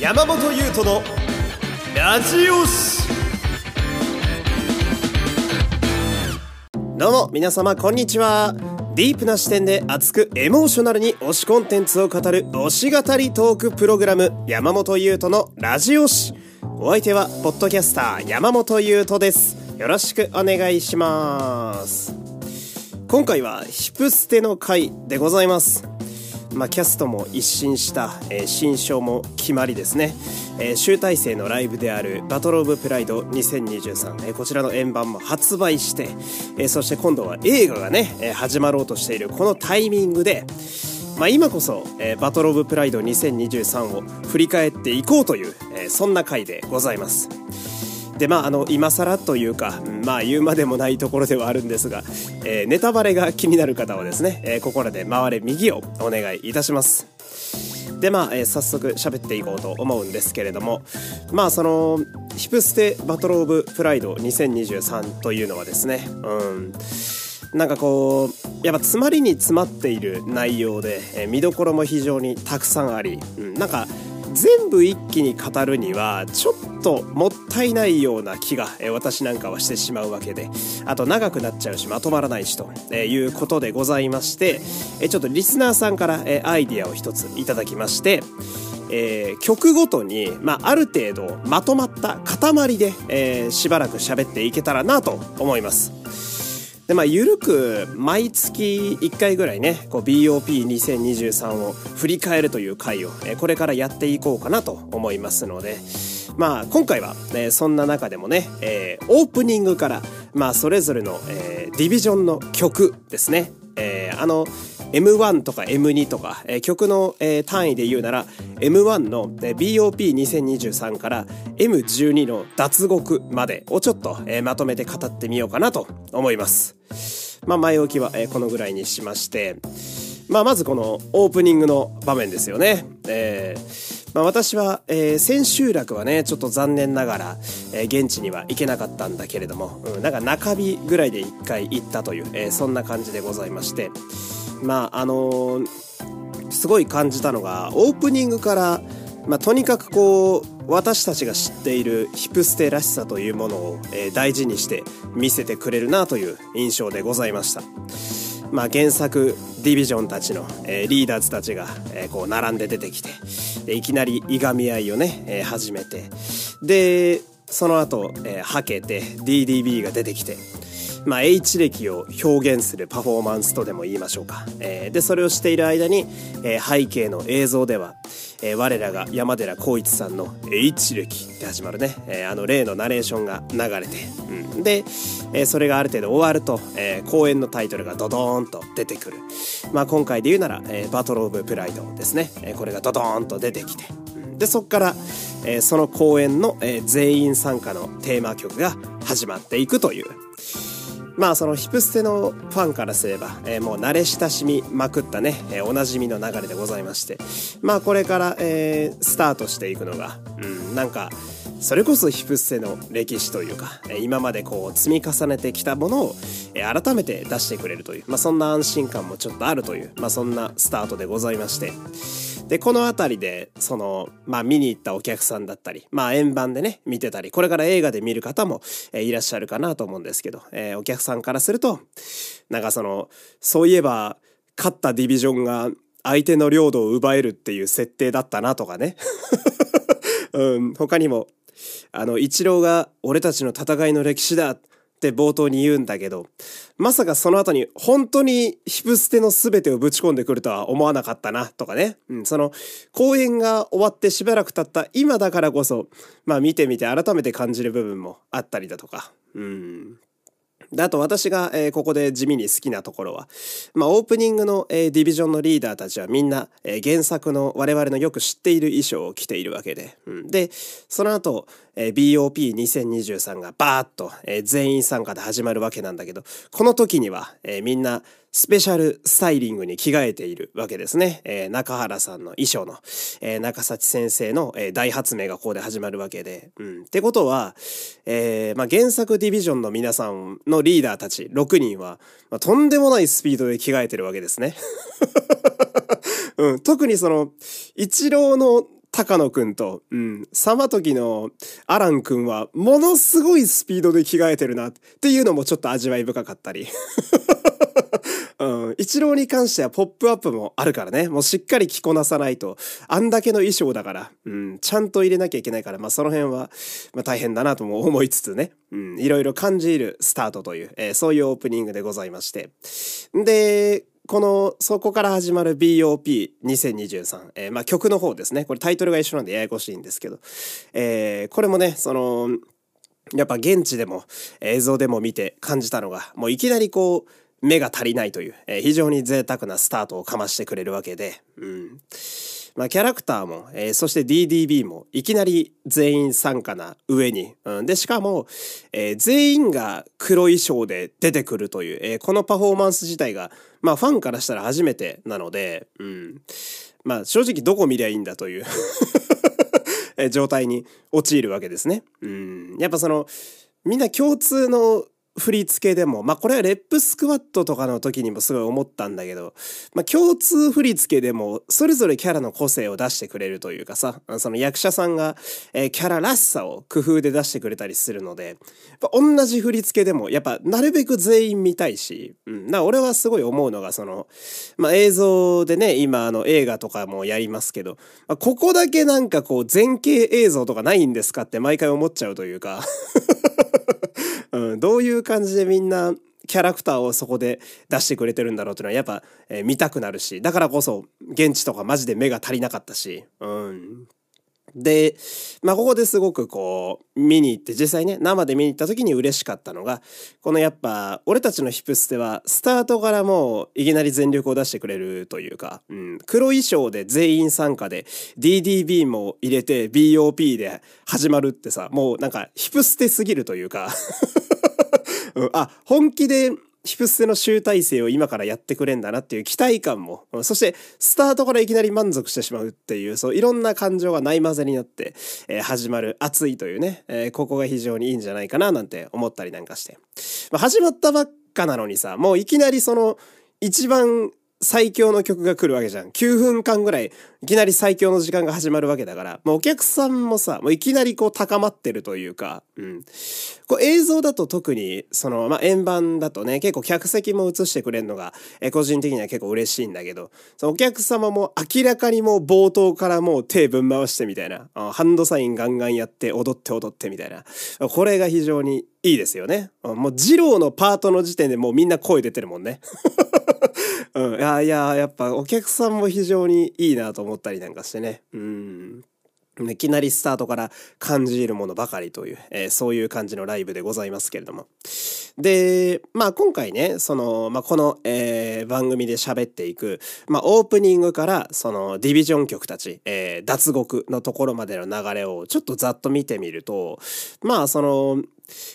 山本優斗のラジオシどうも皆様こんにちは。ディープな視点で熱くエモーショナルに推しコンテンツを語る推し語りトークプログラム山本優斗のラジオシお相手はポッドキャスター山本優斗です。よろしくお願いします。今回はヒプステの回でございます。まあ、キャストも一新した、えー、新章も決まりですね、えー、集大成のライブであるバトルオブプライド2023、え、こちらの円盤も発売して、えー、そして今度は映画がね、えー、始まろうとしている。このタイミングで、まあ、今こそ、えー、バトルオブプライド2023を振り返っていこうという、えー、そんな回でございます。でまああの今更というかまあ言うまでもないところではあるんですが、えー、ネタバレが気になる方はですね、えー、ここらで回れ右をお願いいたします。でまあ、えー、早速喋っていこうと思うんですけれどもまあそのヒプステバトルオブプライド2023というのはですねうんなんかこうやっぱ詰まりに詰まっている内容で、えー、見どころも非常にたくさんあり、うん、なんか全部一気に語るにはちょっともったいないような気が、え私なんかはしてしまうわけであと長くなっちゃうしまとまらないしということでございましてちょっとリスナーさんからアイディアを一ついただきましてえー、曲ごとに、まあ、ある程度まとまった塊で、えー、しばらく喋っていけたらなと思います。で、まあ、ゆるく毎月1回ぐらいね、こう BOP2023 を振り返るという回を、えこれからやっていこうかなと思いますので、まあ、今回は、ね、そんな中でもね、えー、オープニングから、まあ、それぞれの、えー、ディビジョンの曲ですね。えー、あの、M1 とか M2 とか、えー、曲の、えー、単位で言うなら M1 の、えー、BOP2023 から M12 の脱獄までをちょっと、えー、まとめて語ってみようかなと思います。まあ前置きは、えー、このぐらいにしまして、まあまずこのオープニングの場面ですよね。えーまあ、私は、えー、千秋楽はねちょっと残念ながら、えー、現地には行けなかったんだけれども、うん、なんか中日ぐらいで1回行ったという、えー、そんな感じでございましてまああの、すごい感じたのがオープニングから、まあ、とにかくこう私たちが知っているヒプステらしさというものを、えー、大事にして見せてくれるなという印象でございました。まあ、原作ディビジョンたちの、えー、リーダーズたちが、えー、こう並んで出てきてでいきなりいがみ合いをね、えー、始めてでその後、えー、はけて DDB が出てきてまあ、H 歴を表現するパフォーマンスとでも言いましょうか。えー、で、それをしている間に、えー、背景の映像では、えー、我らが山寺宏一さんの H 歴って始まるね、えー、あの例のナレーションが流れて、うん、で、えー、それがある程度終わると、えー、公演のタイトルがドドーンと出てくる。まあ、今回で言うなら、えー、バトルオブプライドですね。えー、これがドドーンと出てきて、で、そこから、えー、その公演の、えー、全員参加のテーマ曲が始まっていくという、まあそのヒプステのファンからすれば、えー、もう慣れ親しみまくったね、えー、おなじみの流れでございまして、まあこれから、えー、スタートしていくのが、うん、なんか、それこそヒプステの歴史というか、今までこう積み重ねてきたものを改めて出してくれるという、まあそんな安心感もちょっとあるという、まあそんなスタートでございまして、で、この辺りで、その、まあ見に行ったお客さんだったり、まあ円盤でね、見てたり、これから映画で見る方も、えー、いらっしゃるかなと思うんですけど、えー、お客さんからすると、なんかその、そういえば、勝ったディビジョンが相手の領土を奪えるっていう設定だったなとかね。うん、他にも、あの、イチローが俺たちの戦いの歴史だって冒頭に言うんだけど、まさかその後に本当にヒプステの全てをぶち込んでくるとは思わなかったなとかね。うん、その公演が終わってしばらく経った今だからこそ、まあ見てみて改めて感じる部分もあったりだとか。うん。で、あと私が、えー、ここで地味に好きなところは、まあオープニングの、えー、ディビジョンのリーダーたちはみんな、えー、原作の我々のよく知っている衣装を着ているわけで、うん、で、その後、え、BOP2023 がバーッと、え、全員参加で始まるわけなんだけど、この時には、え、みんなスペシャルスタイリングに着替えているわけですね。えー、中原さんの衣装の、えー、中幸先生の、えー、大発明がここで始まるわけで。うん。ってことは、えー、まあ、原作ディビジョンの皆さんのリーダーたち6人は、まあ、とんでもないスピードで着替えてるわけですね。うん。特にその、一郎の高野くんと、うん、サマトキのアランくんは、ものすごいスピードで着替えてるなっていうのもちょっと味わい深かったり。うん、一郎に関してはポップアップもあるからね。もうしっかり着こなさないと。あんだけの衣装だから、うん、ちゃんと入れなきゃいけないから、まあその辺は、まあ大変だなとも思いつつね。うん、いろいろ感じるスタートという、えー、そういうオープニングでございまして。で、この、そこから始まる BOP2023、えー、まあ曲の方ですね。これタイトルが一緒なんでややこしいんですけど、えー、これもね、その、やっぱ現地でも映像でも見て感じたのが、もういきなりこう、目が足りないという、えー、非常に贅沢なスタートをかましてくれるわけで、うん。まあ、キャラクターも、えー、そして DDB もいきなり全員参加な上に、うん、で、しかも、えー、全員が黒衣装で出てくるという、えー、このパフォーマンス自体が、まあ、ファンからしたら初めてなので、うん。まあ、正直どこ見りゃいいんだという 状態に陥るわけですね。うん。やっぱその、みんな共通の振り付けでも、まあこれはレップスクワットとかの時にもすごい思ったんだけど、まあ共通振り付けでもそれぞれキャラの個性を出してくれるというかさ、その役者さんが、えー、キャラらしさを工夫で出してくれたりするので、同じ振り付けでもやっぱなるべく全員見たいし、うん、な俺はすごい思うのがその、まあ映像でね、今あの映画とかもやりますけど、まあ、ここだけなんかこう前景映像とかないんですかって毎回思っちゃうというか。うん、どういう感じでみんなキャラクターをそこで出してくれてるんだろうっていうのはやっぱ、えー、見たくなるし、だからこそ現地とかマジで目が足りなかったし、うん。で、まあ、ここですごくこう、見に行って、実際ね、生で見に行った時に嬉しかったのが、このやっぱ、俺たちのヒプステは、スタートからもう、いきなり全力を出してくれるというか、うん、黒衣装で全員参加で、DDB も入れて、BOP で始まるってさ、もうなんか、ヒプステすぎるというか。うん、あ、本気でヒプステの集大成を今からやってくれんだなっていう期待感も、そしてスタートからいきなり満足してしまうっていう、そういろんな感情がない混ぜになって、え、始まる熱いというね、え、ここが非常にいいんじゃないかななんて思ったりなんかして。まあ、始まったばっかなのにさ、もういきなりその一番最強の曲が来るわけじゃん。9分間ぐらい、いきなり最強の時間が始まるわけだから、もうお客さんもさ、もういきなりこう高まってるというか、うん。こう映像だと特に、その、まあ、円盤だとね、結構客席も映してくれるのが、え個人的には結構嬉しいんだけど、そのお客様も明らかにもう冒頭からもう手ぶん回してみたいな、ハンドサインガンガンやって踊って踊ってみたいな、これが非常にいいですよね。もう二郎のパートの時点でもうみんな声出てるもんね。うん。いやいや、やっぱお客さんも非常にいいなと思っ思ったりなんかしてね。うん。いきなりスタートから感じるものばかりという、えー、そういう感じのライブでございますけれども。で、まあ今回ね、その、まあこの、えー、番組で喋っていく、まあオープニングからそのディビジョン曲たち、えー、脱獄のところまでの流れをちょっとざっと見てみると、まあその、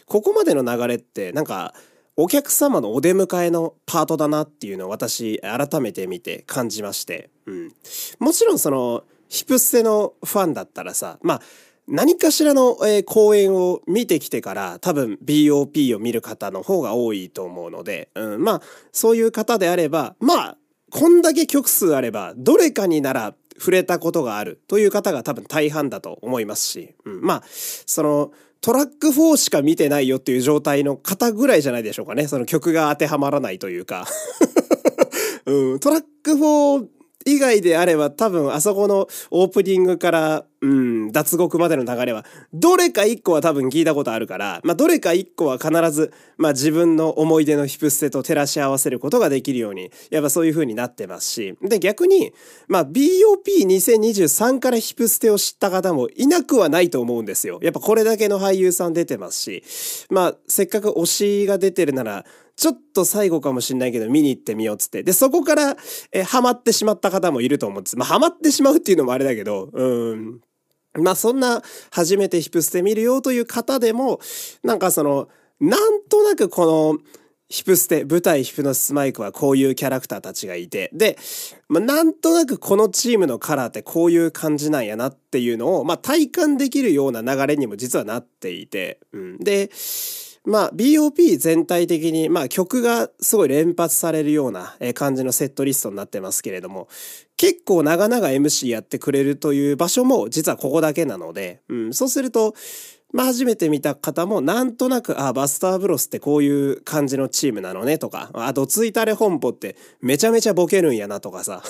ここまでの流れってなんか、お客様のお出迎えのパートだなっていうのを私改めて見て感じまして、うん。もちろんその、ヒプステのファンだったらさ、まあ、何かしらの、えー、公演を見てきてから多分 BOP を見る方の方が多いと思うので、うん、まあ、そういう方であれば、まあ、こんだけ曲数あれば、どれかになら触れたことがあるという方が多分大半だと思いますし、うん、まあ、その、トラック4しか見てないよっていう状態の方ぐらいじゃないでしょうかね。その曲が当てはまらないというか うん、トラック4以外であれば多分あそこのオープニングから、うん、脱獄までの流れは、どれか一個は多分聞いたことあるから、まあ、どれか一個は必ず、まあ、自分の思い出のヒプステと照らし合わせることができるように、やっぱそういう風になってますし、で、逆に、まあ、BOP2023 からヒプステを知った方もいなくはないと思うんですよ。やっぱこれだけの俳優さん出てますし、まあ、せっかく推しが出てるなら、ちょっと最後かもしんないけど見に行ってみようっつって。で、そこから、えハマってしまった方もいると思うんです。まあ、ハマってしまうっていうのもあれだけど、うん。まあ、そんな、初めてヒプステ見るよという方でも、なんかその、なんとなくこの、ヒプステ、舞台ヒプノスマイクはこういうキャラクターたちがいて、で、まあ、なんとなくこのチームのカラーってこういう感じなんやなっていうのを、まあ、体感できるような流れにも実はなっていて、うん。で、まあ BOP 全体的に、まあ曲がすごい連発されるような感じのセットリストになってますけれども、結構長々 MC やってくれるという場所も実はここだけなので、うん、そうすると、まあ初めて見た方もなんとなく、あ、バスターブロスってこういう感じのチームなのねとか、あ、どついたれ本舗ってめちゃめちゃボケるんやなとかさ。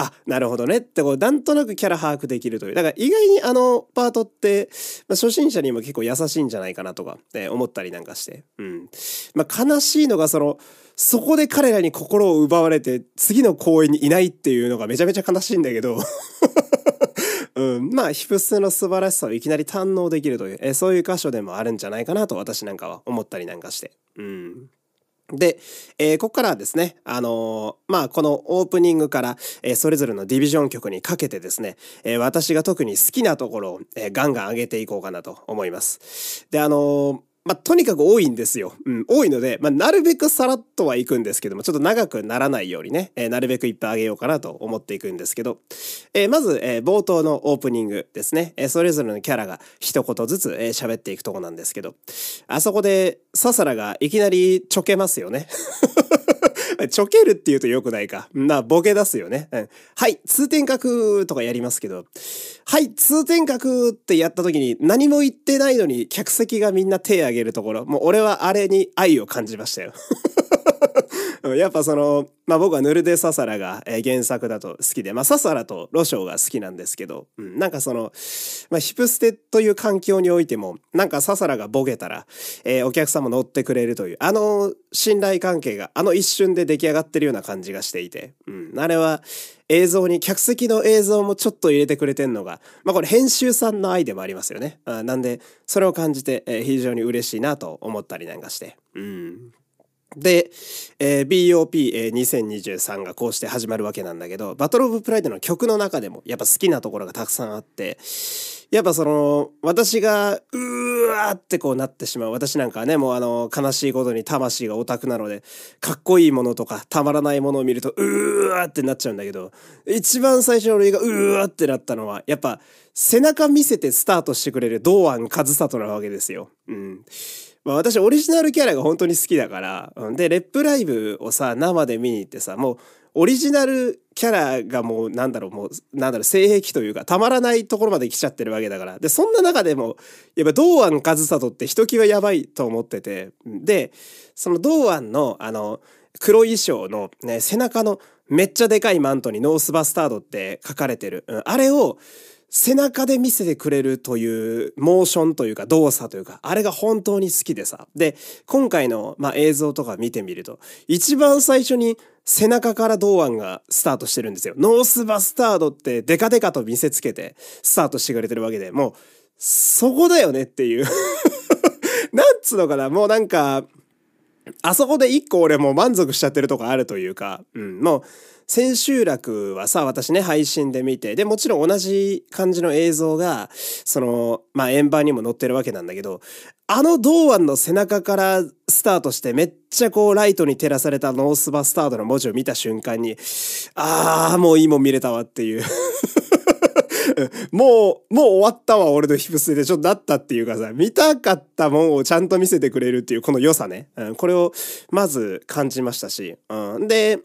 あ、なるほどねってこう、なんとなくキャラ把握できるという。だから意外にあのパートって、まあ、初心者にも結構優しいんじゃないかなとか、え思ったりなんかして。うん。まあ悲しいのがその、そこで彼らに心を奪われて次の公演にいないっていうのがめちゃめちゃ悲しいんだけど うん、まあ、ヒプスの素晴らしさをいきなり堪能できるという、えそういう箇所でもあるんじゃないかなと私なんかは思ったりなんかして。うん。で、えー、ここからはですね、あのー、まあ、このオープニングから、えー、それぞれのディビジョン曲にかけてですね、え私が特に好きなところを、えガンガン上げていこうかなと思います。で、あのまあ、とにかく多いんですよ。うん、多いので、まあ、なるべくさらっとはいくんですけども、ちょっと長くならないようにね、えー、なるべくいっぱいあげようかなと思っていくんですけど、えー、まず、えー、冒頭のオープニングですね、えそれぞれのキャラが一言ずつ、え喋っていくとこなんですけど、あそこで、ササラがいきなりちょけますよね。ちょけるって言うと良くないか。まあ、ボケ出すよね。うん。はい、通天閣とかやりますけど、はい、通天閣ってやった時に何も言ってないのに客席がみんな手挙げるところ、もう俺はあれに愛を感じましたよ。やっぱその、まあ僕はヌルデ・ササラが、原作だと好きで、まあササラとロショウが好きなんですけど、うん、なんかその、まあヒプステという環境においても、なんかササラがボケたら、えー、お客さんも乗ってくれるという、あの信頼関係があの一瞬で出来上がってるような感じがしていて、うん、あれは映像に、客席の映像もちょっと入れてくれてんのが、まあこれ編集さんの愛でもありますよね。あなんで、それを感じて、えー、非常に嬉しいなと思ったりなんかして、うん。で、えー、BOP2023 がこうして始まるわけなんだけど、バトルオブプライドの曲の中でもやっぱ好きなところがたくさんあって、やっぱその、私が、うわーってこうなってしまう。私なんかはね、もうあの、悲しいことに魂がオタクなので、かっこいいものとか、たまらないものを見ると、うわーってなっちゃうんだけど、一番最初の俺がうわーってなったのは、やっぱ、背中見せてスタートしてくれる堂安和里なわけですよ。うん。まあ私オリジナルキャラが本当に好きだから、で、レップライブをさ、生で見に行ってさ、もう、オリジナルキャラがもう、なんだろう、もう、なんだろう、性癖というか、たまらないところまで来ちゃってるわけだから。で、そんな中でも、やっぱ堂安和里ってひときわやばいと思ってて、で、その堂安の、あの、黒衣装のね、背中のめっちゃでかいマントにノースバスタードって書かれてる。あれを、背中で見せてくれるというモーションというか動作というか、あれが本当に好きでさ。で、今回の、まあ、映像とか見てみると、一番最初に背中から堂安がスタートしてるんですよ。ノースバスタードってデカデカと見せつけてスタートしてくれてるわけで、もう、そこだよねっていう なんつうのかな、もうなんか、あそこで一個俺もう満足しちゃってるとこあるというか、うん、もう、千秋楽はさ、私ね、配信で見て、で、もちろん同じ感じの映像が、その、まあ、円盤にも載ってるわけなんだけど、あの堂安の背中からスタートしてめっちゃこうライトに照らされたノースバスタードの文字を見た瞬間に、あー、もういいもん見れたわっていう。もう、もう終わったわ、俺のヒプスでちょっとだったっていうかさ、見たかったもんをちゃんと見せてくれるっていうこの良さね。うん、これをまず感じましたし。うん、で、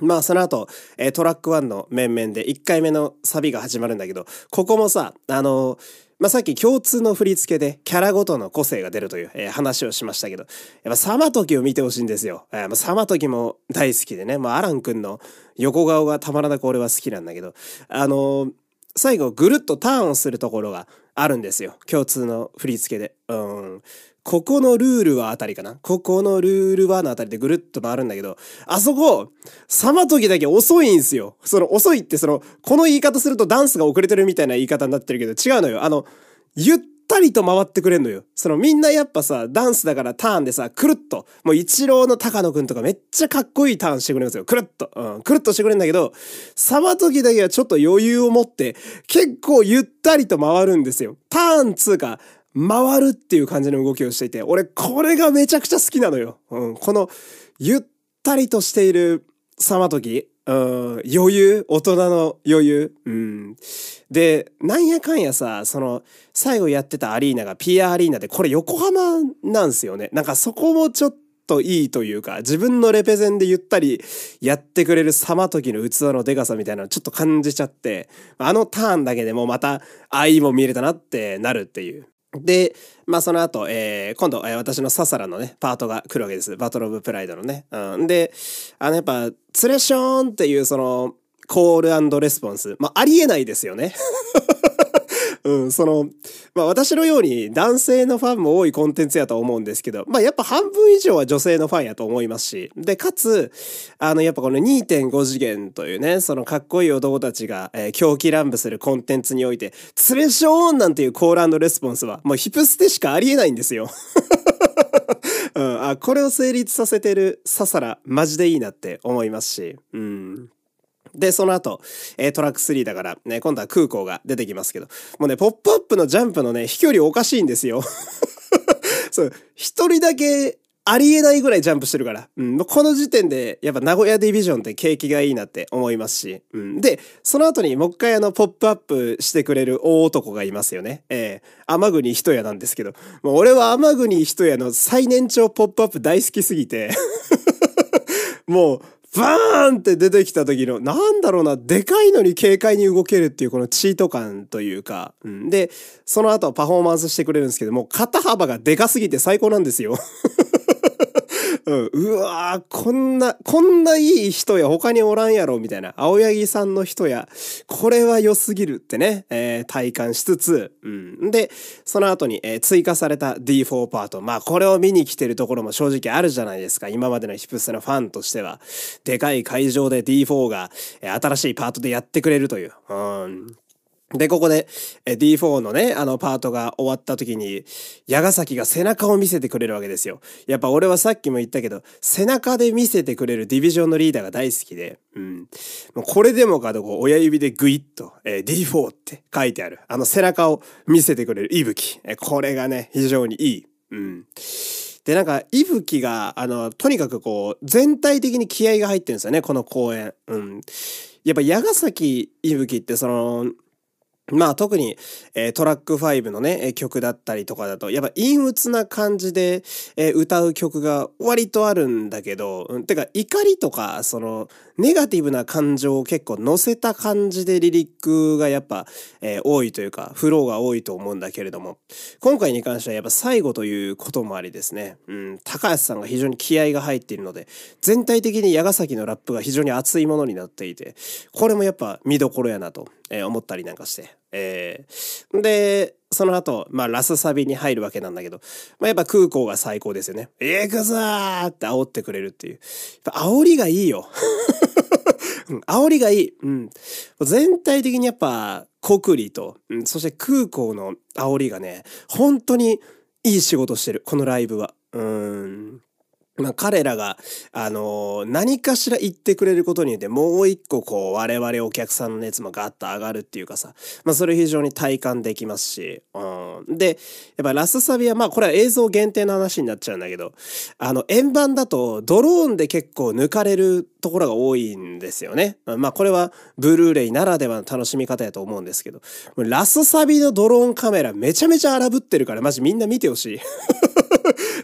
まあその後、えー、トラック1の面々で1回目のサビが始まるんだけど、ここもさ、あのー、まあ、さっき共通の振り付けでキャラごとの個性が出るという、えー、話をしましたけど、やっぱサマトキを見てほしいんですよ。えー、まあ、サマトキも大好きでね、まあ、アラン君の横顔がたまらなく俺は好きなんだけど、あのー、最後ぐるっとターンをするところがあるんですよ。共通の振り付けで。うん。ここのルールはあたりかなここのルールはのあたりでぐるっと回るんだけど、あそこ、さまときだけ遅いんすよ。その遅いってその、この言い方するとダンスが遅れてるみたいな言い方になってるけど、違うのよ。あの、ゆっったりと回ってくれんのよ。そのみんなやっぱさ、ダンスだからターンでさ、くるっと、もう一郎の高野くんとかめっちゃかっこいいターンしてくれるんですよ。くるっと。うん、くるっとしてくれんだけど、さまときだけはちょっと余裕を持って、結構ゆったりと回るんですよ。ターンつうか、回るっていう感じの動きをしていて、俺これがめちゃくちゃ好きなのよ。うん、このゆったりとしている様時、うん、余裕大人の余裕うん。で、なんやかんやさ、その、最後やってたアリーナがピアアリーナで、これ横浜なんですよね。なんかそこもちょっといいというか、自分のレペゼンでゆったりやってくれる様時の器のデカさみたいなのちょっと感じちゃって、あのターンだけでもまた愛も見れたなってなるっていう。で、まあその後、えー、今度、えー、私のササラのね、パートが来るわけです。バトルオブプライドのね。うん。で、あのやっぱ、ツレショーンっていうその、コールレスポンス。まあありえないですよね。うん、その、まあ私のように男性のファンも多いコンテンツやと思うんですけど、まあやっぱ半分以上は女性のファンやと思いますし、で、かつ、あのやっぱこの2.5次元というね、そのかっこいい男たちが、えー、狂気乱舞するコンテンツにおいて、ツレショーンなんていうコールレスポンスは、もうヒプステしかありえないんですよ。うん、あ、これを成立させてるササラ、マジでいいなって思いますし、うん。で、その後、えー、トラック3だから、ね、今度は空港が出てきますけど、もうね、ポップアップのジャンプのね、飛距離おかしいんですよ。そう、一人だけありえないぐらいジャンプしてるから。うん。この時点で、やっぱ名古屋ディビジョンって景気がいいなって思いますし。うん。で、その後にもう一回あの、ポップアップしてくれる大男がいますよね。えー、天国一夜なんですけど。もう俺は天国一夜の最年長ポップアップ大好きすぎて。もう、バーンって出てきた時の、なんだろうな、でかいのに軽快に動けるっていうこのチート感というか、うん、で、その後パフォーマンスしてくれるんですけども、肩幅がでかすぎて最高なんですよ。うん、うわーこんな、こんないい人や他におらんやろ、みたいな。青柳さんの人や、これは良すぎるってね、えー、体感しつつ、うん。で、その後に、えー、追加された D4 パート。まあ、これを見に来てるところも正直あるじゃないですか。今までのヒプスのファンとしては。でかい会場で D4 が、えー、新しいパートでやってくれるという。うん。で、ここでえ D4 のね、あのパートが終わった時に、矢ヶ崎が背中を見せてくれるわけですよ。やっぱ俺はさっきも言ったけど、背中で見せてくれるディビジョンのリーダーが大好きで、うん。もうこれでもかとこう親指でグイッと、えー、D4 って書いてある。あの背中を見せてくれる息吹。え、これがね、非常にいい。うん。で、なんか、息吹が、あの、とにかくこう、全体的に気合が入ってるんですよね、この公演。うん。やっぱ、矢ヶ崎息吹って、その、まあ特に、えー、トラック5のね、曲だったりとかだと、やっぱ陰鬱な感じで、えー、歌う曲が割とあるんだけど、うん、てか怒りとか、その、ネガティブな感情を結構乗せた感じでリリックがやっぱ、えー、多いというか、フローが多いと思うんだけれども、今回に関してはやっぱ最後ということもありですね、うん、高橋さんが非常に気合が入っているので、全体的に矢ヶ崎のラップが非常に熱いものになっていて、これもやっぱ見どころやなと、え、思ったりなんかして、えー、で、その後、まあ、ラスサビに入るわけなんだけど、まあ、やっぱ空港が最高ですよね。行くぞーって煽ってくれるっていう。やっぱ煽りがいいよ。煽りがいい。うん。全体的にやっぱ、国理と、うん、そして空港の煽りがね、本当にいい仕事してる。このライブは。うん。まあ、彼らが、あのー、何かしら言ってくれることによって、もう一個こう、我々お客さんの熱もガッと上がるっていうかさ、まあ、それ非常に体感できますし、うん。で、やっぱラスサビは、まあ、これは映像限定の話になっちゃうんだけど、あの、円盤だと、ドローンで結構抜かれるところが多いんですよね。まあ、これは、ブルーレイならではの楽しみ方やと思うんですけど、ラスサビのドローンカメラめちゃめちゃ荒ぶってるから、マジみんな見てほしい。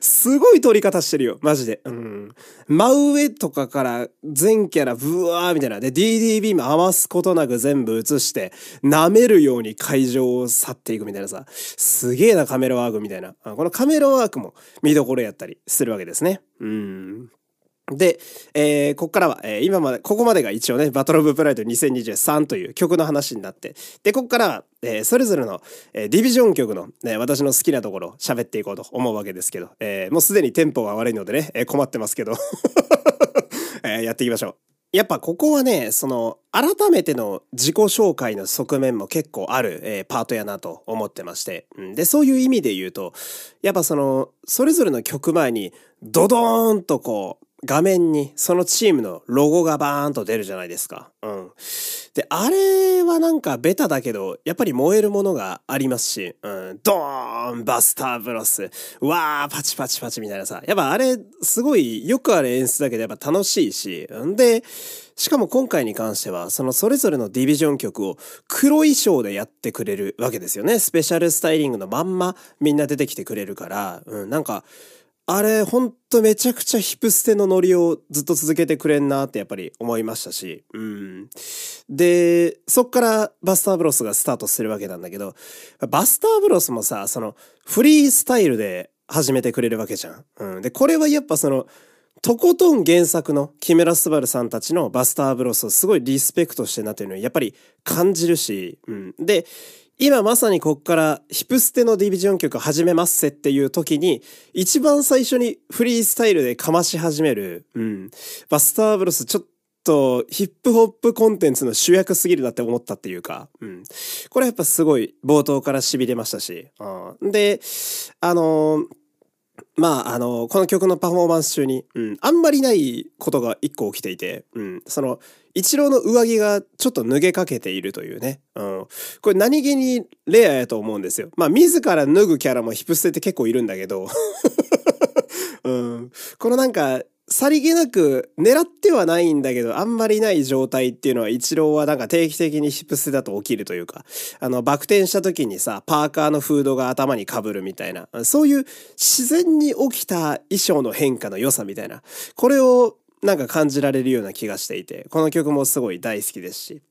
すごい撮り方してるよ。マジで。うん。真上とかから全キャラブワーみたいな。で、DDB も余すことなく全部映して、舐めるように会場を去っていくみたいなさ。すげえなカメラワークみたいな。このカメラワークも見どころやったりするわけですね。うん。で、えー、ここからは、えー、今まで、ここまでが一応ね、バトルオブプライド2023という曲の話になって、で、ここからは、えー、それぞれの、えー、ディビジョン曲の、ね、私の好きなところを喋っていこうと思うわけですけど、えー、もうすでにテンポが悪いのでね、えー、困ってますけど、えー、やっていきましょう。やっぱここはね、その、改めての自己紹介の側面も結構ある、えー、パートやなと思ってまして。で、そういう意味で言うと、やっぱその、それぞれの曲前に、ドドーンとこう、画面にそのチームのロゴがバーンと出るじゃないですか。うん。で、あれはなんかベタだけど、やっぱり燃えるものがありますし、うん、ドーンバスターブロス。わーパチパチパチみたいなさ、やっぱあれすごいよくある演出だけどやっぱ楽しいし、ん。で、しかも今回に関しては、そのそれぞれのディビジョン曲を黒衣装でやってくれるわけですよね。スペシャルスタイリングのまんまみんな出てきてくれるから、うん、なんか、あれ、ほんとめちゃくちゃヒプステのノリをずっと続けてくれんなってやっぱり思いましたし、うん。で、そっからバスターブロスがスタートするわけなんだけど、バスターブロスもさ、その、フリースタイルで始めてくれるわけじゃん。うん。で、これはやっぱその、とことん原作の木村昴さんたちのバスターブロスをすごいリスペクトしてなっていうのをやっぱり感じるし、うん。で、今まさにこっからヒプステのディビジョン曲始めますせっていう時に、一番最初にフリースタイルでかまし始める、うん。バスターブロスちょっとヒップホップコンテンツの主役すぎるなって思ったっていうか、うん。これやっぱすごい冒頭から痺れましたし、うん。で、あのーまあ、あの、この曲のパフォーマンス中に、うん、あんまりないことが一個起きていて、うん、その、一郎の上着がちょっと脱げかけているというね。うん。これ何気にレアやと思うんですよ。まあ、自ら脱ぐキャラもヒプステって結構いるんだけど、うん。このなんか、さりげなく狙ってはないんだけど、あんまりない状態っていうのは、一郎はなんか定期的にヒップスだと起きるというか、あの、バク転した時にさ、パーカーのフードが頭に被るみたいな、そういう自然に起きた衣装の変化の良さみたいな、これをなんか感じられるような気がしていて、この曲もすごい大好きですし。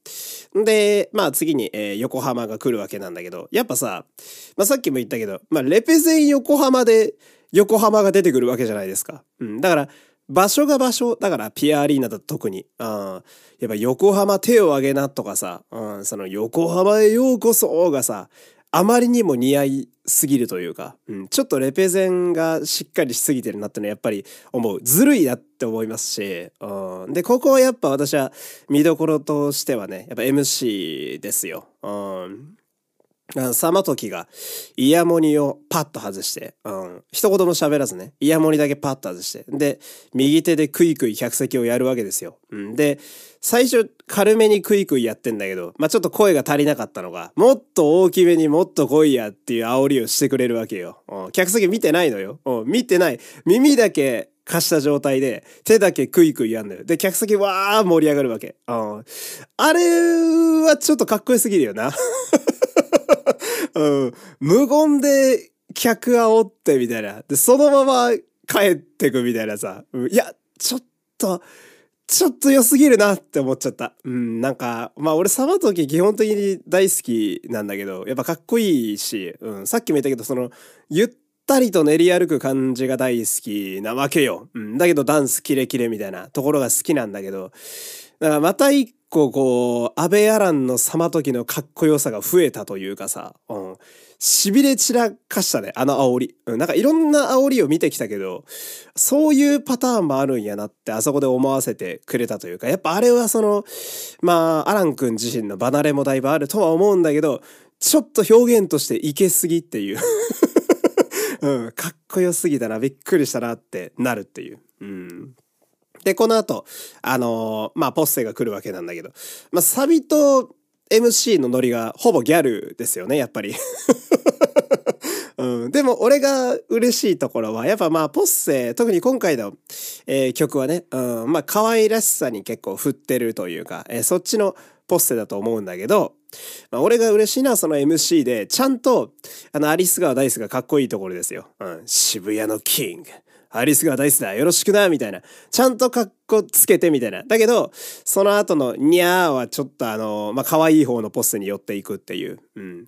で、まあ次に、えー、横浜が来るわけなんだけど、やっぱさ、まあさっきも言ったけど、まあレペゼン横浜で横浜が出てくるわけじゃないですか。うん。だから、場所が場所だからピアアリーナだと特に、うん、やっぱ横浜手を挙げなとかさ、うん、その横浜へようこそがさあまりにも似合いすぎるというか、うん、ちょっとレペゼンがしっかりしすぎてるなってのはやっぱり思う。ずるいなって思いますし、うん、で、ここはやっぱ私は見どころとしてはね、やっぱ MC ですよ。うんサマトキがイヤモニをパッと外して、うん、一言も喋らずね、イヤモニだけパッと外して、で、右手でクイクイ客席をやるわけですよ。うん、で、最初軽めにクイクイやってんだけど、まあ、ちょっと声が足りなかったのが、もっと大きめにもっと来いやっていう煽りをしてくれるわけよ。うん、客席見てないのよ。うん、見てない。耳だけ貸した状態で、手だけクイクイやんのよ。で、客席わー盛り上がるわけ。うん。あれはちょっとかっこよすぎるよな。うん。無言で客煽ってみたいな。で、そのまま帰ってくみたいなさ。うん、いや、ちょっと、ちょっと良すぎるなって思っちゃった。うん、なんか、まあ俺サバトキ基本的に大好きなんだけど、やっぱかっこいいし、うん、さっきも言ったけど、その、ゆったりと練り歩く感じが大好きなわけよ。うん、だけどダンスキレキレみたいなところが好きなんだけど、だからまた一構こう、安倍アランの様時のかっこよさが増えたというかさ、うん。痺れ散らかしたね、あの煽り。うん、なんかいろんな煽りを見てきたけど、そういうパターンもあるんやなってあそこで思わせてくれたというか、やっぱあれはその、まあ、アラン君自身の離れもだいぶあるとは思うんだけど、ちょっと表現としていけすぎっていう。うん、かっこよすぎたな、びっくりしたなってなるっていう。うん。で、この後、あのー、まあ、ポッセが来るわけなんだけど、まあ、サビと MC のノリがほぼギャルですよね、やっぱり。うん、でも俺が嬉しいところは、やっぱまあ、ポッセ、特に今回の、えー、曲はね、うん、まあ、可愛らしさに結構振ってるというか、えー、そっちのポッセだと思うんだけど、まあ、俺が嬉しいのはその MC で、ちゃんと、あの、アリス川ダイスがかっこいいところですよ。うん、渋谷のキング。アリスが大好きだよろしくなみたいな。ちゃんと格好つけてみたいな。だけど、その後のにゃーはちょっとあの、まあ、可愛い方のポストに寄っていくっていう。うん。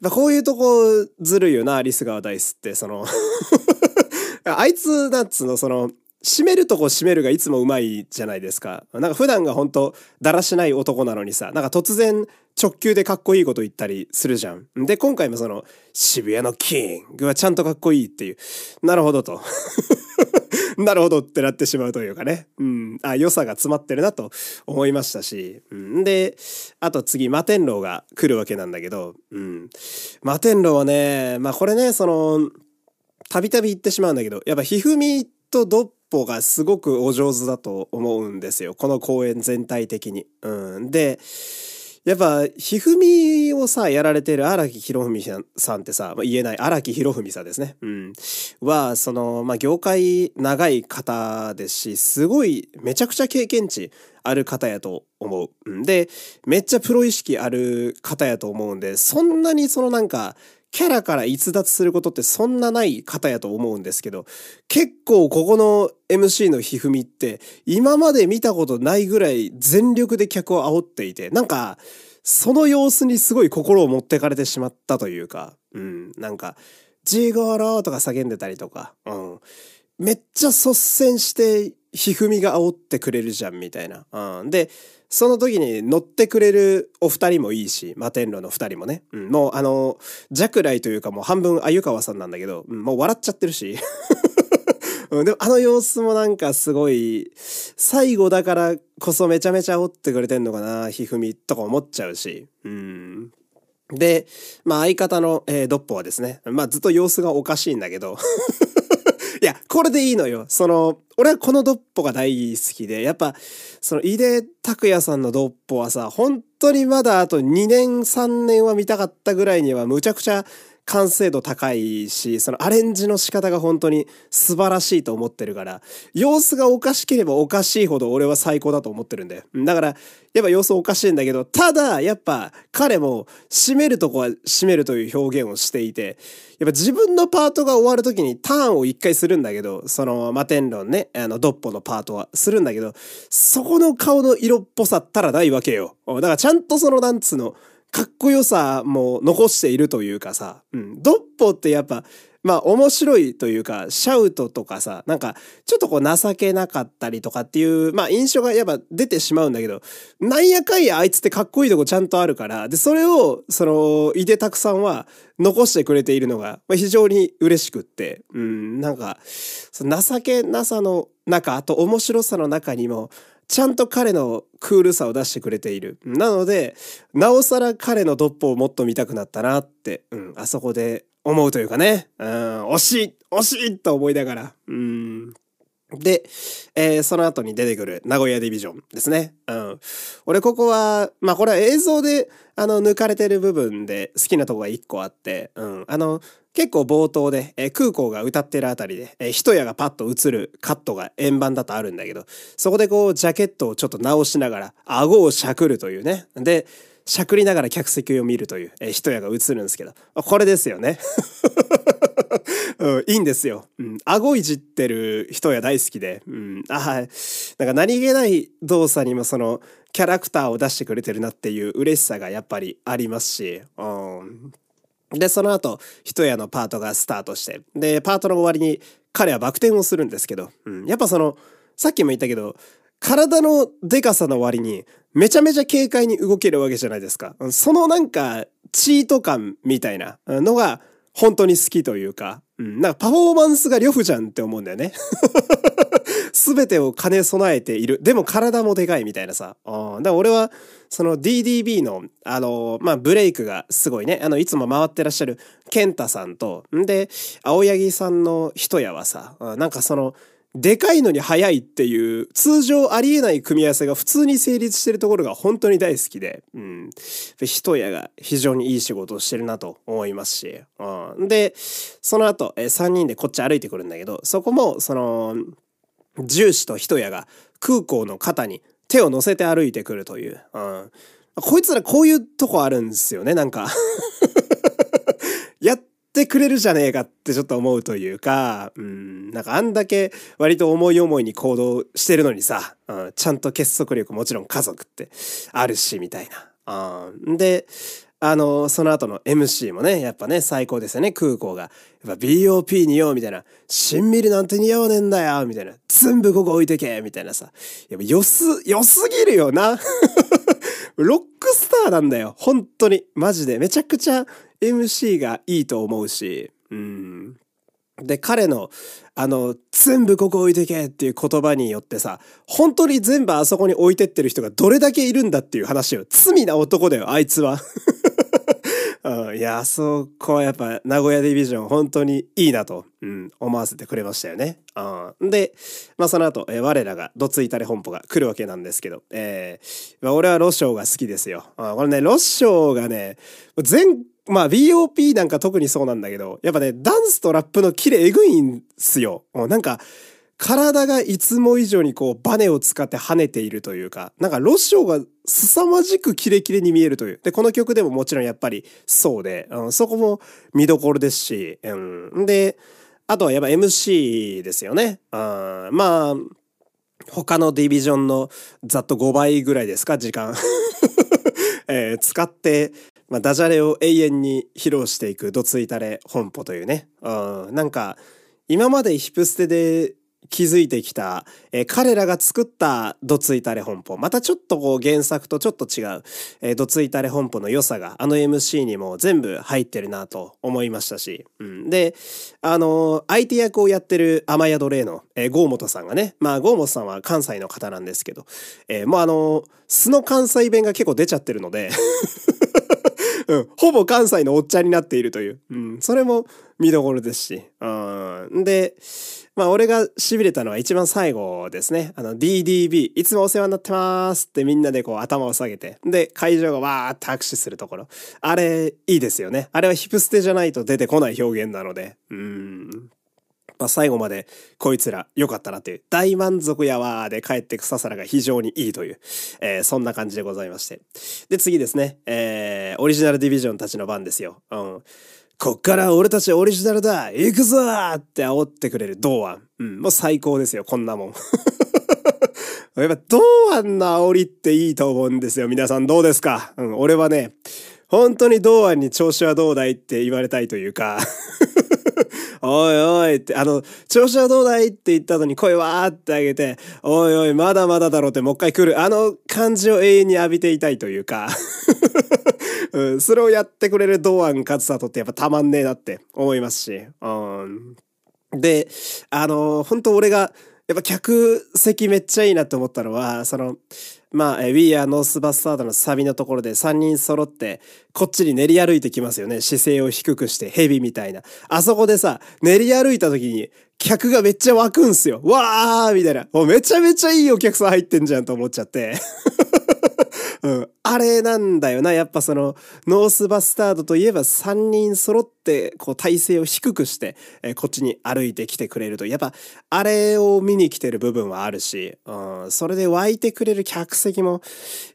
まあ、こういうとこずるいよな、アリス川ダイスって、その あいつ、なんつうの、その、締めるとこ締めるがいつもうまいじゃないですか。なんか普段が本当だらしない男なのにさ、なんか突然直球でかっこいいこと言ったりするじゃん。で、今回もその渋谷のキングはちゃんとかっこいいっていう。なるほどと。なるほどってなってしまうというかね。うん。あ、良さが詰まってるなと思いましたし。うん、で、あと次、摩天楼が来るわけなんだけど、うん。摩天楼はね、まあこれね、その、たびたび言ってしまうんだけど、やっぱひふみとドッポがすごくお上手だと思うんですよ。この公演全体的に。うん。で、やっぱ、ひふみをさ、やられてる荒木博文さんってさ、まあ、言えない荒木博文さんですね。うん。は、その、まあ、業界長い方ですし、すごい、めちゃくちゃ経験値ある方やと思う。んで、めっちゃプロ意識ある方やと思うんで、そんなにそのなんか、キャラから逸脱することってそんなない方やと思うんですけど、結構ここの MC のひふみって今まで見たことないぐらい全力で客を煽っていて、なんか、その様子にすごい心を持ってかれてしまったというか、うん、なんか、ジーゴローとか叫んでたりとか、うん。めっちゃ率先して、ひふみが煽ってくれるじゃん、みたいな。うん。で、その時に乗ってくれるお二人もいいし、摩天楼の二人もね。うん、もうあの、弱雷というかもう半分鮎川さんなんだけど、うん、もう笑っちゃってるし。うん、でもあの様子もなんかすごい、最後だからこそめちゃめちゃ煽ってくれてんのかな、ひふみとか思っちゃうし。うん。で、まあ相方の、えー、ドッポはですね、まあずっと様子がおかしいんだけど、いや、これでいいのよ。その、俺はこのドッポが大好きで、やっぱ、その、井出拓也さんのドッポはさ、本当にまだあと2年3年は見たかったぐらいにはむちゃくちゃ完成度高いし、そのアレンジの仕方が本当に素晴らしいと思ってるから、様子がおかしければおかしいほど俺は最高だと思ってるんだよ。だから、やっぱ様子おかしいんだけど、ただ、やっぱ彼も締めるとこは締めるという表現をしていて、やっぱ自分のパートが終わるときにターンを一回するんだけど、その摩天楼ね、あのドッポのパートはするんだけど、そこの顔の色っぽさったらないわけよ。だからちゃんとそのなんつうの、かっこよさも残しているというかさ、うん、ドッポってやっぱ、まあ面白いというか、シャウトとかさ、なんかちょっとこう情けなかったりとかっていう、まあ印象がやっぱ出てしまうんだけど、なんやかんやあいつってかっこいいとこちゃんとあるから、で、それを、その、いでたくさんは残してくれているのが、非常に嬉しくって、うん、なんか、情けなさの中、あと面白さの中にも、ちゃんと彼のクールさを出してくれている。なので、なおさら彼のドッポをもっと見たくなったなって、うん、あそこで思うというかね、うん、惜しい惜しいと思いながら、うん。で、えー、その後に出てくる名古屋ディビジョンですね。うん。俺ここは、まあこれは映像で、あの、抜かれてる部分で好きなとこが一個あって、うん。あの、結構冒頭で、えー、空港が歌ってるあたりで、えー、一夜がパッと映るカットが円盤だとあるんだけど、そこでこう、ジャケットをちょっと直しながら、顎をしゃくるというね。で、しゃくりながら客席を見るという、えー、一夜が映るんですけど、これですよね。うん、いいんですよ。うん。顎いじってる人や大好きで。うん。あはい。なんか何気ない動作にもその、キャラクターを出してくれてるなっていう嬉しさがやっぱりありますし。うん。で、その後、一夜のパートがスタートして、で、パートの終わりに彼はバク転をするんですけど、うん、やっぱその、さっきも言ったけど、体のデカさの割に、めちゃめちゃ軽快に動けるわけじゃないですか。そのなんか、チート感みたいなのが、本当に好きというか、うん、なんかパフォーマンスが呂布じゃんって思うんだよね。すべてを兼ね備えている。でも体もでかいみたいなさ。だから俺は、その DDB の、あの、まあ、ブレイクがすごいね。あの、いつも回ってらっしゃる健太さんと、んで、青柳さんの一夜はさ、なんかその、でかいのに速いっていう、通常ありえない組み合わせが普通に成立してるところが本当に大好きで、うん。一夜が非常にいい仕事をしてるなと思いますし、うん。で、その後、え3人でこっち歩いてくるんだけど、そこも、その、重視と一夜が空港の肩に手を乗せて歩いてくるという。うん。こいつらこういうとこあるんですよね、なんか やってくれるじゃねえかってちょっと思うというか、うん、なんかあんだけ割と思い思いに行動してるのにさ、うん、ちゃんと結束力もちろん家族ってあるし、みたいな。うん、で、あの、その後の MC もね、やっぱね、最高ですよね、空港が。やっぱ BOP 似合うみたいな、しんみりなんて似合わねえんだよみたいな、全部ここ置いてけみたいなさ。やっぱ良す、良すぎるよな。ロックスターなんだよ、本当に。マジで。めちゃくちゃ MC がいいと思うし。うん。で、彼の、あの、全部ここ置いてけっていう言葉によってさ、本当に全部あそこに置いてってる人がどれだけいるんだっていう話を、罪な男だよ、あいつは。うんいや、そこはやっぱ名古屋ディビジョン本当にいいなと、うん、思わせてくれましたよね。うん、で、まあその後、えー、我らがどついたれ本舗が来るわけなんですけど、えー、まあ俺はロショーが好きですよ。あこれね、ロショーがね、全、まあ BOP なんか特にそうなんだけど、やっぱね、ダンスとラップのキレえぐいんすよ。なんか、体がいつも以上にこうバネを使って跳ねているというか、なんかロショが凄まじくキレキレに見えるという。で、この曲でももちろんやっぱりそうで、うん、そこも見どころですし、うん、で、あとはやっぱ MC ですよね。あまあ、他のディビジョンのざっと5倍ぐらいですか、時間。えー、使って、まあ、ダジャレを永遠に披露していくドツイタレ本舗というね。うん、なんか、今までヒプステで気づいてきた、えー、彼らが作ったドツイタレ本舗。またちょっとこう原作とちょっと違う、えー、ドツイタレ本舗の良さがあの MC にも全部入ってるなと思いましたし。うん、で、あのー、相手役をやってる雨宿霊の、えー、ゴーモトさんがね、まあゴーモトさんは関西の方なんですけど、えー、もうあのー、素の関西弁が結構出ちゃってるので うん、ほぼ関西のおっちゃんになっているという。うん、それも見どころですし。うん、で、まあ俺が痺れたのは一番最後ですね。あの DDB、いつもお世話になってますってみんなでこう頭を下げて。で、会場がわーって拍手するところ。あれ、いいですよね。あれはヒプステじゃないと出てこない表現なので。うん。まあ、最後までこいつら良かったなっていう大満足やわーで帰ってくささらが非常にいいという、えー、そんな感じでございまして。で、次ですね。えー、オリジナルディビジョンたちの番ですよ。うん。こっから俺たちオリジナルだ行くぞーって煽ってくれる堂安。うん、もう最高ですよ、こんなもん。やっぱ堂安の煽りっていいと思うんですよ。皆さんどうですか？うん、俺はね、本当に堂安に調子はどうだいって言われたいというか おいおいって、あの、調子はどうだいって言ったのに声わーってあげて、おいおい、まだまだだろうってもう一回来る。あの感じを永遠に浴びていたいというか うん、それをやってくれる堂安勝里ってやっぱたまんねえなって思いますし。うん、で、あの、本当俺が、やっぱ客席めっちゃいいなって思ったのは、その、まあ、We Are North Bastard のサビのところで3人揃って、こっちに練り歩いてきますよね。姿勢を低くして、ヘビみたいな。あそこでさ、練り歩いた時に、客がめっちゃ湧くんすよ。わーみたいな。もうめちゃめちゃいいお客さん入ってんじゃんと思っちゃって。うん。あれなんだよな。やっぱその、ノースバスタードといえば3人揃って、こう体勢を低くして、えー、こっちに歩いてきてくれると。やっぱ、あれを見に来てる部分はあるし、うん。それで湧いてくれる客席も、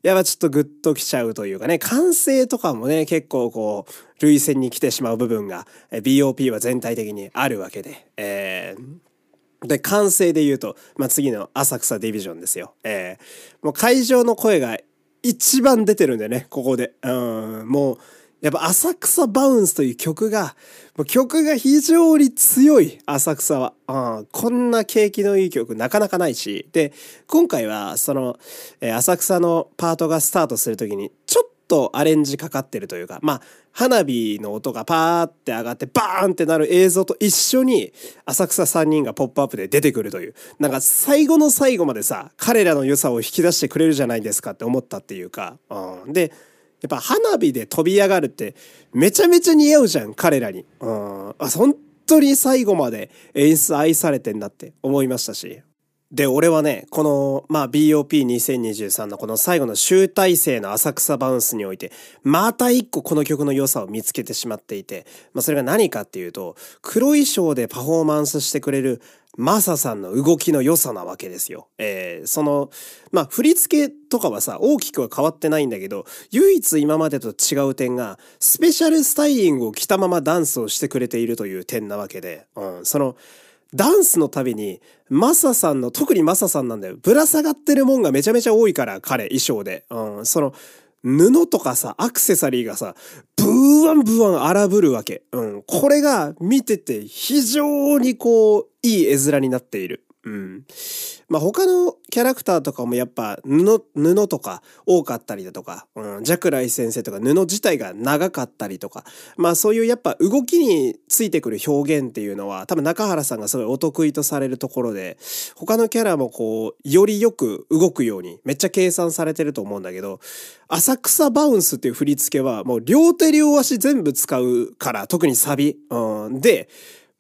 やっぱちょっとグッときちゃうというかね、歓声とかもね、結構こう、類線に来てしまう部分が、えー、BOP は全体的にあるわけで、えー、で、完成で言うと、まあ、次の浅草ディビジョンですよ。えー、もう会場の声が一番出てるんだよね、ここで。うん、もう、やっぱ浅草バウンスという曲が、曲が非常に強い、浅草は。うん、こんな景気のいい曲なかなかないし。で、今回は、その、浅草のパートがスタートするときに、ちょっととアレンジかかってるというか、まあ、花火の音がパーって上がってバーンってなる映像と一緒に浅草3人がポップアップで出てくるという。なんか最後の最後までさ、彼らの良さを引き出してくれるじゃないですかって思ったっていうか。うん、で、やっぱ花火で飛び上がるってめちゃめちゃ似合うじゃん、彼らに。うん。あ、本当に最後まで演出愛されてんなって思いましたし。で、俺はね、この、まあ、BOP2023 のこの最後の集大成の浅草バウンスにおいて、また一個この曲の良さを見つけてしまっていて、まあ、それが何かっていうと、黒衣装でパフォーマンスしてくれるマサさんの動きの良さなわけですよ。えー、その、まあ、振り付けとかはさ、大きくは変わってないんだけど、唯一今までと違う点が、スペシャルスタイリングを着たままダンスをしてくれているという点なわけで、うん、その、ダンスのたびに、マサさんの、特にマサさんなんだよ。ぶら下がってるもんがめちゃめちゃ多いから、彼、衣装で。うん、その、布とかさ、アクセサリーがさ、ブーワンブーワン荒ぶるわけ。うん。これが見てて非常にこう、いい絵面になっている。うん。まあ、他のキャラクターとかもやっぱ布、布とか多かったりだとか、うん、ジャクライ先生とか布自体が長かったりとか、まあそういうやっぱ動きについてくる表現っていうのは多分中原さんがすごいお得意とされるところで、他のキャラもこう、よりよく動くようにめっちゃ計算されてると思うんだけど、浅草バウンスっていう振り付けはもう両手両足全部使うから、特にサビ。うん、で、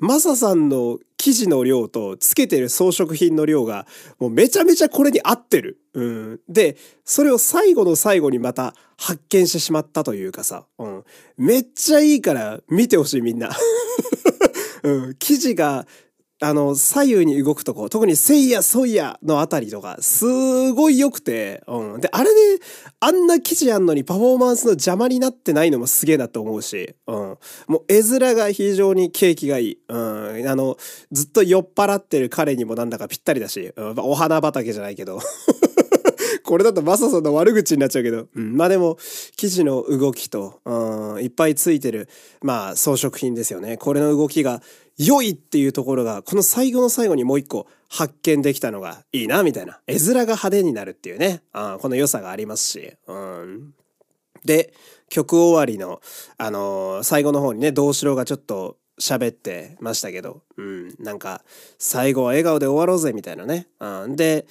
マサさんの生地の量とつけてる装飾品の量がもうめちゃめちゃこれに合ってる。うん。で、それを最後の最後にまた発見してしまったというかさ。うん。めっちゃいいから見てほしいみんな。うん。生地があの、左右に動くとこ、特にせいやそいやのあたりとか、すごい良くて、うん。で、あれで、あんな記事あんのにパフォーマンスの邪魔になってないのもすげえなと思うし、うん。もう絵面が非常に景気がいい。うん。あの、ずっと酔っ払ってる彼にもなんだかぴったりだし、うん、お花畑じゃないけど。これだとマサさんの悪口になっちゃうけど、うん、まあでも、生地の動きと、うん、いっぱいついてる、まあ装飾品ですよね。これの動きが良いっていうところが、この最後の最後にもう一個発見できたのがいいな、みたいな。絵面が派手になるっていうね、あこの良さがありますし。うん、で、曲終わりの、あのー、最後の方にね、道志郎がちょっと喋ってましたけど、うん、なんか、最後は笑顔で終わろうぜ、みたいなね。うん、で、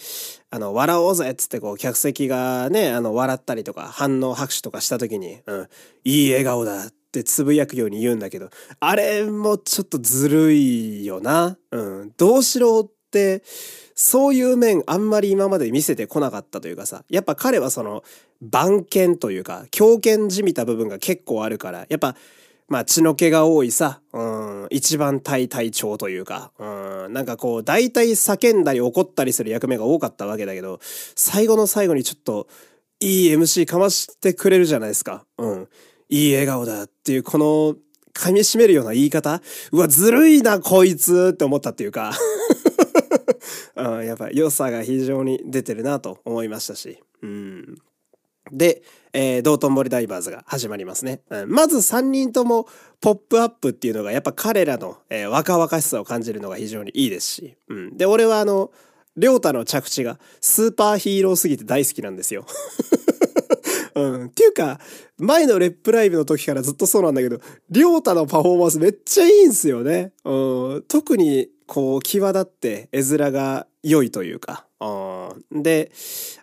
あの、笑おうぜっつってこう、客席がね、あの、笑ったりとか、反応拍手とかした時に、うん、いい笑顔だってつぶやくように言うんだけど、あれもちょっとずるいよな。うん。どうしろって、そういう面あんまり今まで見せてこなかったというかさ、やっぱ彼はその、番犬というか、狂犬じみた部分が結構あるから、やっぱ、まあ血の気が多いさ、うん、一番隊隊長というか、うん、なんかこう、大体叫んだり怒ったりする役目が多かったわけだけど、最後の最後にちょっと、いい MC かましてくれるじゃないですか。うん。いい笑顔だっていうこの噛み締めるような言い方うわ、ずるいな、こいつって思ったっていうか うん、やっぱ良さが非常に出てるなと思いましたし。うん、で、えー、道頓堀ダイバーズが始まりますね。うん、まず3人ともポップアップっていうのがやっぱ彼らの、えー、若々しさを感じるのが非常にいいですし。うん、で、俺はあの、りょうたの着地がスーパーヒーローすぎて大好きなんですよ。うん。っていうか、前のレップライブの時からずっとそうなんだけど、りょうたのパフォーマンスめっちゃいいんすよね。うん。特に、こう、際立って絵面が良いというか。で、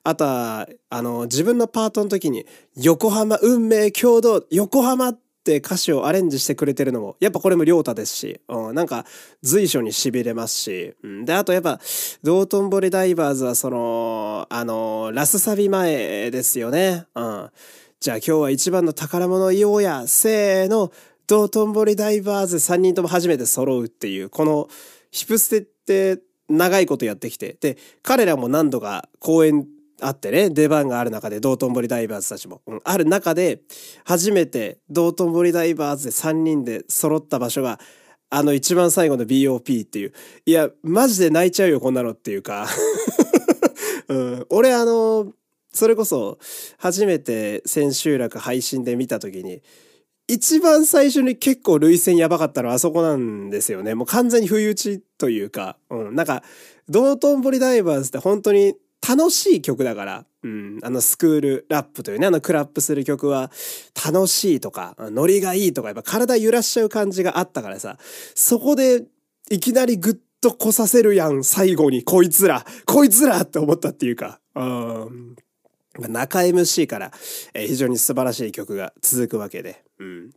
あとは、あの、自分のパートの時に、横浜運命共同、横浜って歌詞をアレンジしてくれてるのも、やっぱこれも良太ですし、うん、なんか随所に痺れますし、うん、で、あとやっぱ、道頓堀ダイバーズはその、あの、ラスサビ前ですよね。うん。じゃあ今日は一番の宝物言おうや、せーの、道頓堀ダイバーズ3人とも初めて揃うっていう、このヒプステって長いことやってきて、で、彼らも何度か公演あってね、出番がある中で、道頓堀ダイバーズたちも、うん、ある中で、初めて道頓堀ダイバーズで3人で揃った場所が、あの一番最後の BOP っていう。いや、マジで泣いちゃうよ、こんなのっていうか。うん、俺あの、それこそ、初めて千秋楽配信で見た時に、一番最初に結構類線やばかったのはあそこなんですよね。もう完全に不意打ちというか、うん、なんか、道頓堀ダイバーズって本当に楽しい曲だから、うん、あのスクールラップというね、あのクラップする曲は楽しいとか、ノリがいいとか、やっぱ体揺らしちゃう感じがあったからさ、そこでいきなりグッと来させるやん、最後に、こいつら、こいつらって思ったっていうか、うん。中 MC から、えー、非常に素晴らしい曲が続くわけで。うん。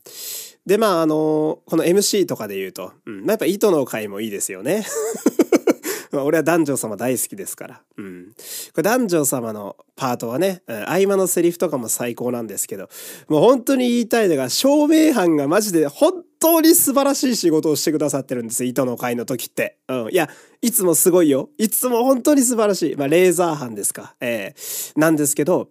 で、まあ、あのー、この MC とかで言うと、うん、まあ、やっぱ糸の回もいいですよね。俺は男女様大好きですから。うん。これ男女様のパートはね、うん、合間のセリフとかも最高なんですけど、もう本当に言いたいのが、照明班がマジで本当に素晴らしい仕事をしてくださってるんです糸の会の時って。うん。いや、いつもすごいよ。いつも本当に素晴らしい。まあ、レーザー班ですか。ええー、なんですけど、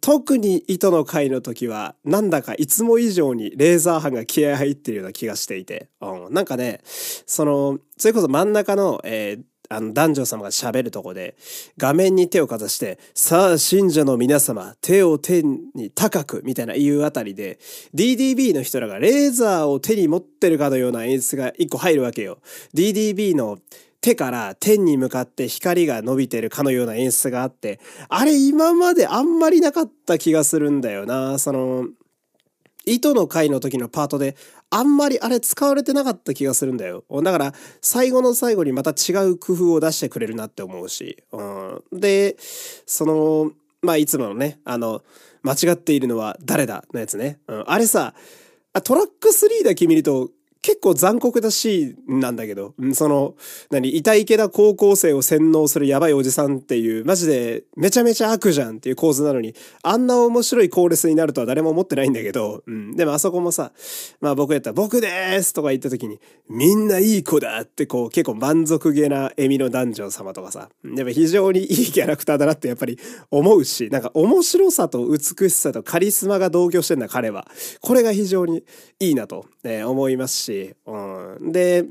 特に糸の会の時は、なんだかいつも以上にレーザー班が気合入ってるような気がしていて。うん。なんかね、その、それこそ真ん中の、えー、あの、男女様が喋るとこで、画面に手をかざして、さあ、信者の皆様、手を天に高く、みたいな言うあたりで、DDB の人らがレーザーを手に持ってるかのような演出が一個入るわけよ。DDB の手から天に向かって光が伸びてるかのような演出があって、あれ今まであんまりなかった気がするんだよな。その、糸の回の時のパートであんまりあれ使われてなかった気がするんだよ。だから最後の最後にまた違う工夫を出してくれるなって思うし。うん、で、その、まあいつものね、あの、間違っているのは誰だのやつね。うん、あれさ、トラック3だけ見ると結構残酷だしなんだけど、その、何、痛いけな高校生を洗脳するやばいおじさんっていう、マジでめちゃめちゃ悪じゃんっていう構図なのに、あんな面白いコーレスになるとは誰も思ってないんだけど、うん。でもあそこもさ、まあ僕やったら、僕ですとか言った時に、みんないい子だってこう、結構満足げな笑みの男女様とかさ、でも非常にいいキャラクターだなってやっぱり思うし、なんか面白さと美しさとカリスマが同居してんだ彼は。これが非常にいいなと、え思いますし、し、うん、で、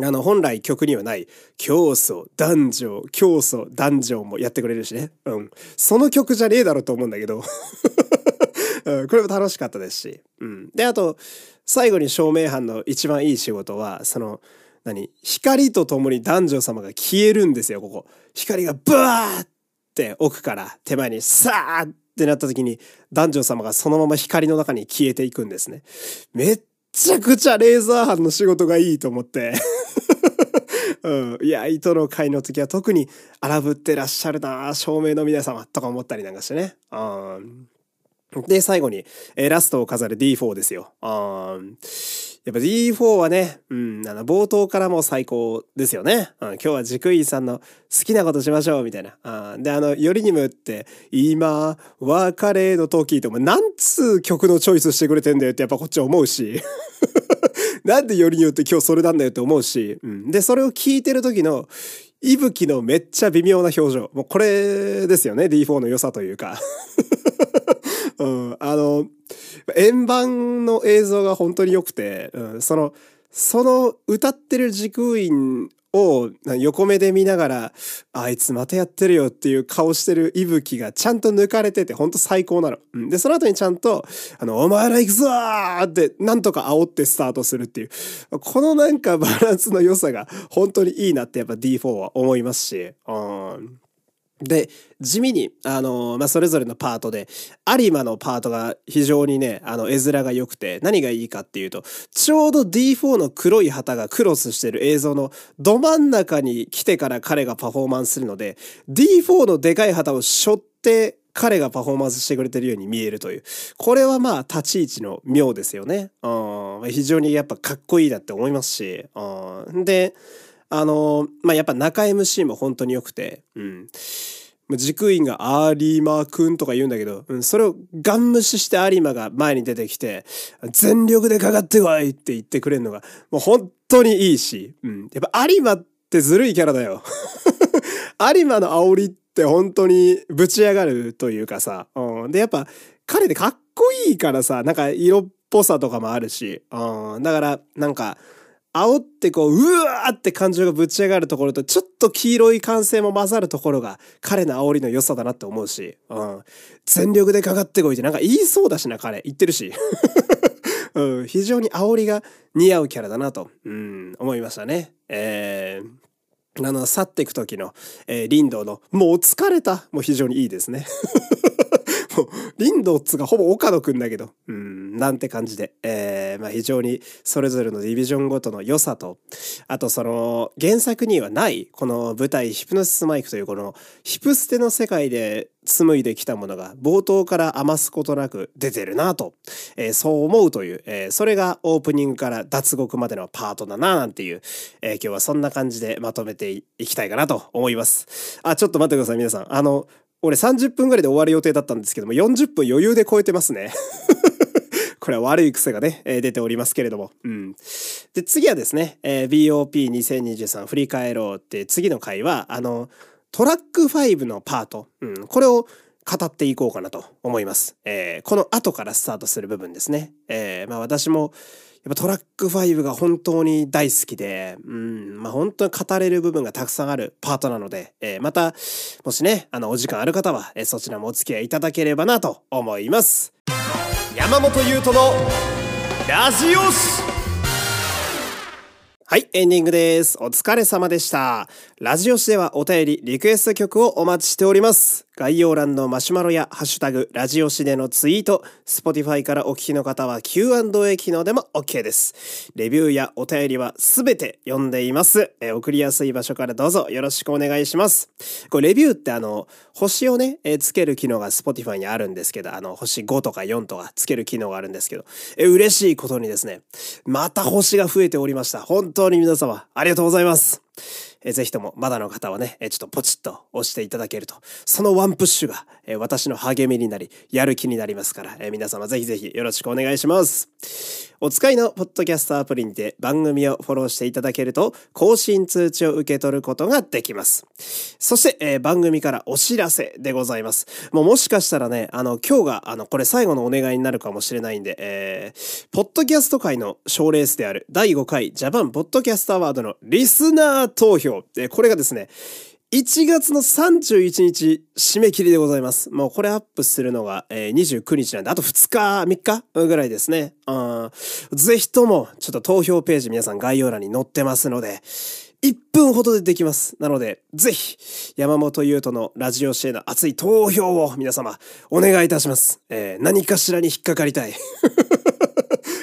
あの、本来曲にはない、競争、男女、競争、男女もやってくれるしね。うん。その曲じゃねえだろうと思うんだけど。うん、これも楽しかったですし。うん。で、あと、最後に照明班の一番いい仕事は、その、何？光とともに男女様が消えるんですよ、ここ。光がブワーって奥から手前にさーってなった時に男女様がそのまま光の中に消えていくんですね。めっちゃくちゃレーザー班の仕事がいいと思って うん。いや、糸の会の時は特に荒ぶってらっしゃるな照明の皆様とか思ったりなんかしてね。うん。で、最後に、えー、ラストを飾る D4 ですよ。うん。やっぱ D4 はね、うん、あの、冒頭からも最高ですよね。うん、今日は軸井さんの好きなことしましょう、みたいな。うん、で、あの、よりにもって、今、別れの時と、もなんつう曲のチョイスしてくれてんだよってやっぱこっち思うし。なんでよりによって今日それなんだよって思うし。うん、で、それを聞いてる時の、いぶきのめっちゃ微妙な表情。もうこれですよね、D4 の良さというか。うん、あの、円盤の映像が本当に良くて、うん、その、その歌ってる軸員を横目で見ながら、あいつまたやってるよっていう顔してる息吹がちゃんと抜かれてて、ほんと最高なの。うん、で、その後にちゃんと、あの、お前ら行くぞって、なんとか煽ってスタートするっていう、このなんかバランスの良さが本当にいいなってやっぱ D4 は思いますし、うん。で、地味に、あの、まあ、それぞれのパートで、有馬のパートが非常にね、あの、絵面が良くて、何がいいかっていうと、ちょうど D4 の黒い旗がクロスしてる映像のど真ん中に来てから彼がパフォーマンスするので、D4 のでかい旗を背負って彼がパフォーマンスしてくれてるように見えるという。これはまあ、立ち位置の妙ですよね。うん、非常にやっぱかっこいいだって思いますし、うん、で、あの、まあ、やっぱ中 MC も本当に良くて、うん。軸員が有馬くんとか言うんだけど、うん、それをガン無視して有馬が前に出てきて、全力でかかってこいって言ってくれるのが、もう本当にいいし、うん。やっぱ有馬ってずるいキャラだよ。有馬の煽りって本当にぶち上がるというかさ、うん。で、やっぱ彼でかっこいいからさ、なんか色っぽさとかもあるし、うん。だから、なんか、煽ってこう、うわーって感情がぶち上がるところと、ちょっと黄色い歓声も混ざるところが、彼の煽りの良さだなって思うし、うん。全力でかかってこいってなんか言いそうだしな、彼。言ってるし。うん、非常に煽りが似合うキャラだなと、うん、思いましたね。えー、あの、去っていく時の、えー、林道の、もう疲れた、も非常にいいですね。リンドっつがほぼ岡野くんだけど、うん、なんて感じで、えー、まあ非常にそれぞれのディビジョンごとの良さと、あとその原作にはない、この舞台ヒプノシスマイクというこのヒプステの世界で紡いできたものが冒頭から余すことなく出てるなと、えー、そう思うという、えー、それがオープニングから脱獄までのパートだななんていう、えー、今日はそんな感じでまとめていきたいかなと思います。あ、ちょっと待ってください皆さん。あの、俺30分ぐらいで終わる予定だったんですけども、40分余裕で超えてますね。これは悪い癖がね、えー、出ておりますけれども。うん。で、次はですね、えー、BOP2023 振り返ろうって次の回は、あの、トラック5のパート。うん。これを語っていこうかなと思います。えー、この後からスタートする部分ですね。えー、まあ私も、やっぱトラック5が本当に大好きで、うん、まあ本当に語れる部分がたくさんあるパートなので、えー、また、もしね、あの、お時間ある方は、えー、そちらもお付き合いいただければなと思います。山本優斗のラジオシはい、エンディングです。お疲れ様でした。ラジオ誌ではお便り、リクエスト曲をお待ちしております。概要欄のマシュマロやハッシュタグ、ラジオ誌でのツイート、Spotify からお聞きの方は Q&A 機能でも OK です。レビューやお便りはすべて読んでいます。え送りやすい場所からどうぞよろしくお願いします。これレビューってあの、星をね、えつける機能が Spotify にあるんですけど、あの、星5とか4とかつける機能があるんですけど、え嬉しいことにですね、また星が増えておりました。本当に皆様、ありがとうございます。えー、ぜひともまだの方はね、え、ちょっとポチッと押していただけると、そのワンプッシュが、え、私の励みになり、やる気になりますから、え、皆様ぜひぜひよろしくお願いします。お使いのポッドキャストアプリにて番組をフォローしていただけると、更新通知を受け取ることができます。そして、え、番組からお知らせでございます。もうもしかしたらね、あの、今日が、あの、これ最後のお願いになるかもしれないんで、えー、ポッドキャスト界の賞レースである第5回ジャパンポッドキャストアワードのリスナー投票。これがですね、1月の31日締め切りでございます。もうこれアップするのが、えー、29日なんで、あと2日、3日ぐらいですね。ぜひとも、ちょっと投票ページ皆さん概要欄に載ってますので、1分ほどでできます。なので、ぜひ、山本優斗のラジオシェへの熱い投票を皆様、お願いいたします。えー、何かしらに引っかかりたい。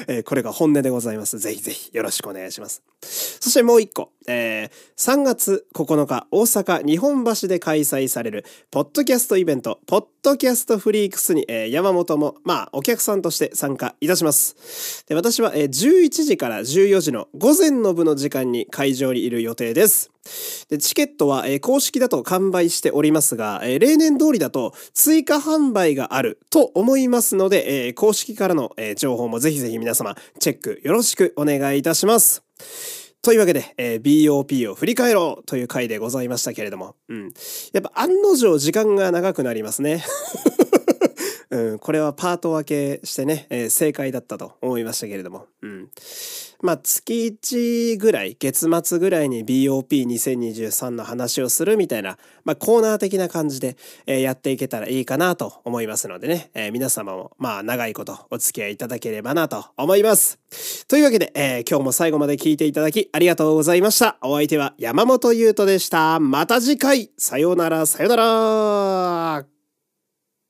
えー、これが本音でございます。ぜひぜひよろしくお願いします。そしてもう一個、えー、3月9日、大阪日本橋で開催される、ポッドキャストイベント、ポッドキャストフリークスに、えー、山本も、まあ、お客さんとして参加いたします。で私は、えー、11時から14時の午前の部の時間に会場にいる予定です。でチケットは、えー、公式だと完売しておりますが、えー、例年通りだと追加販売があると思いますので、えー、公式からの、え情報もぜひぜひ皆様チェックよろしくお願いいたします。というわけで、えー、BOP を振り返ろうという回でございましたけれども、うん。やっぱ案の定時間が長くなりますね。うん、これはパート分けしてね、えー、正解だったと思いましたけれども、うん。まあ、月1ぐらい、月末ぐらいに BOP2023 の話をするみたいな、まあ、コーナー的な感じで、えー、やっていけたらいいかなと思いますのでね、えー、皆様も、まあ、長いことお付き合いいただければなと思います。というわけで、えー、今日も最後まで聞いていただきありがとうございました。お相手は山本優斗でした。また次回、さようなら、さようなら。